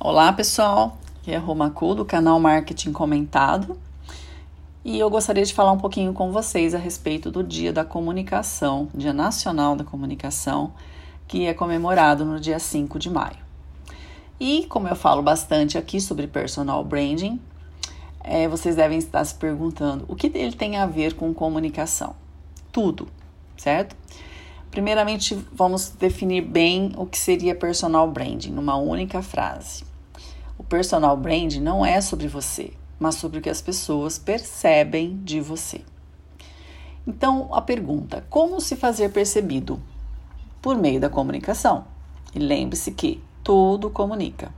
Olá pessoal, aqui é Romacu do canal Marketing Comentado e eu gostaria de falar um pouquinho com vocês a respeito do Dia da Comunicação, Dia Nacional da Comunicação, que é comemorado no dia 5 de maio. E como eu falo bastante aqui sobre personal branding, é, vocês devem estar se perguntando o que ele tem a ver com comunicação. Tudo, certo? Primeiramente, vamos definir bem o que seria personal branding numa única frase. O personal branding não é sobre você, mas sobre o que as pessoas percebem de você. Então, a pergunta: como se fazer percebido? Por meio da comunicação. E lembre-se que tudo comunica.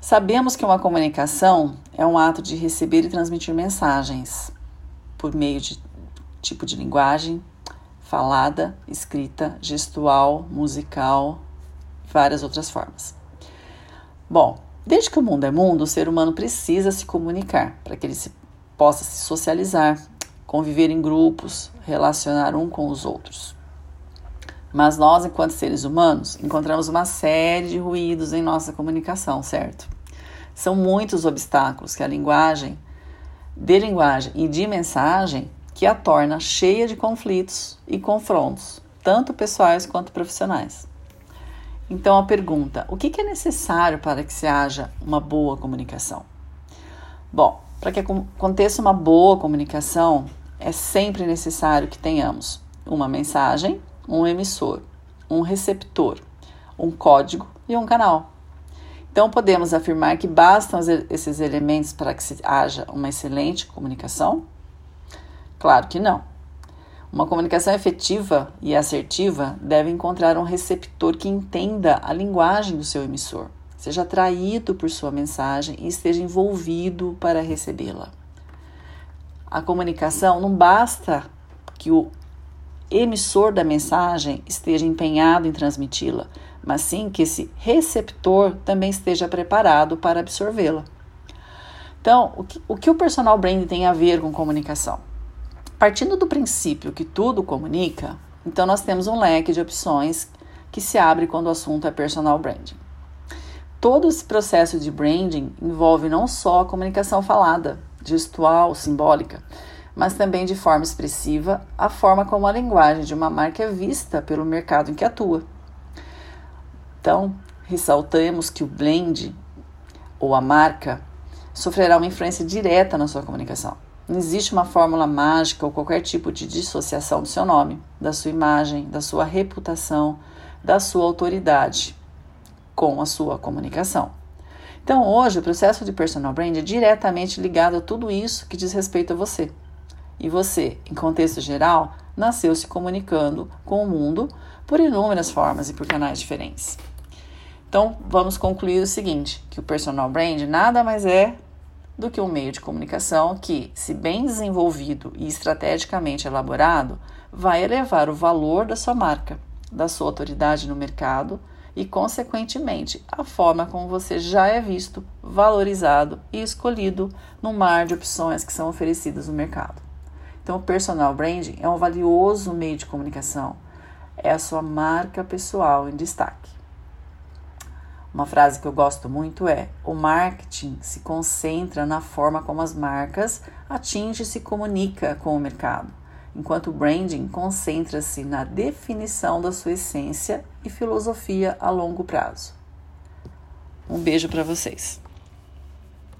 Sabemos que uma comunicação é um ato de receber e transmitir mensagens por meio de tipo de linguagem, falada, escrita, gestual, musical, várias outras formas. Bom, desde que o mundo é mundo, o ser humano precisa se comunicar para que ele se, possa se socializar, conviver em grupos, relacionar um com os outros. Mas nós, enquanto seres humanos, encontramos uma série de ruídos em nossa comunicação, certo? São muitos obstáculos que a linguagem, de linguagem e de mensagem que a torna cheia de conflitos e confrontos, tanto pessoais quanto profissionais. Então, a pergunta: o que é necessário para que se haja uma boa comunicação? Bom, para que aconteça uma boa comunicação, é sempre necessário que tenhamos uma mensagem, um emissor, um receptor, um código e um canal. Então, podemos afirmar que bastam esses elementos para que se haja uma excelente comunicação? Claro que não. Uma comunicação efetiva e assertiva deve encontrar um receptor que entenda a linguagem do seu emissor, seja atraído por sua mensagem e esteja envolvido para recebê-la. A comunicação não basta que o emissor da mensagem esteja empenhado em transmiti-la, mas sim que esse receptor também esteja preparado para absorvê-la. Então, o que, o que o personal branding tem a ver com comunicação? Partindo do princípio que tudo comunica, então nós temos um leque de opções que se abre quando o assunto é personal branding. Todo esse processo de branding envolve não só a comunicação falada, gestual, simbólica, mas também de forma expressiva a forma como a linguagem de uma marca é vista pelo mercado em que atua. Então, ressaltamos que o blend ou a marca sofrerá uma influência direta na sua comunicação. Não existe uma fórmula mágica ou qualquer tipo de dissociação do seu nome, da sua imagem, da sua reputação, da sua autoridade com a sua comunicação. Então, hoje, o processo de personal brand é diretamente ligado a tudo isso que diz respeito a você. E você, em contexto geral, nasceu se comunicando com o mundo por inúmeras formas e por canais diferentes. Então, vamos concluir o seguinte, que o personal brand nada mais é do que um meio de comunicação que, se bem desenvolvido e estrategicamente elaborado, vai elevar o valor da sua marca, da sua autoridade no mercado e, consequentemente, a forma como você já é visto, valorizado e escolhido no mar de opções que são oferecidas no mercado. Então, o personal branding é um valioso meio de comunicação, é a sua marca pessoal em destaque. Uma frase que eu gosto muito é: o marketing se concentra na forma como as marcas atinge e se comunica com o mercado, enquanto o branding concentra-se na definição da sua essência e filosofia a longo prazo. Um beijo para vocês.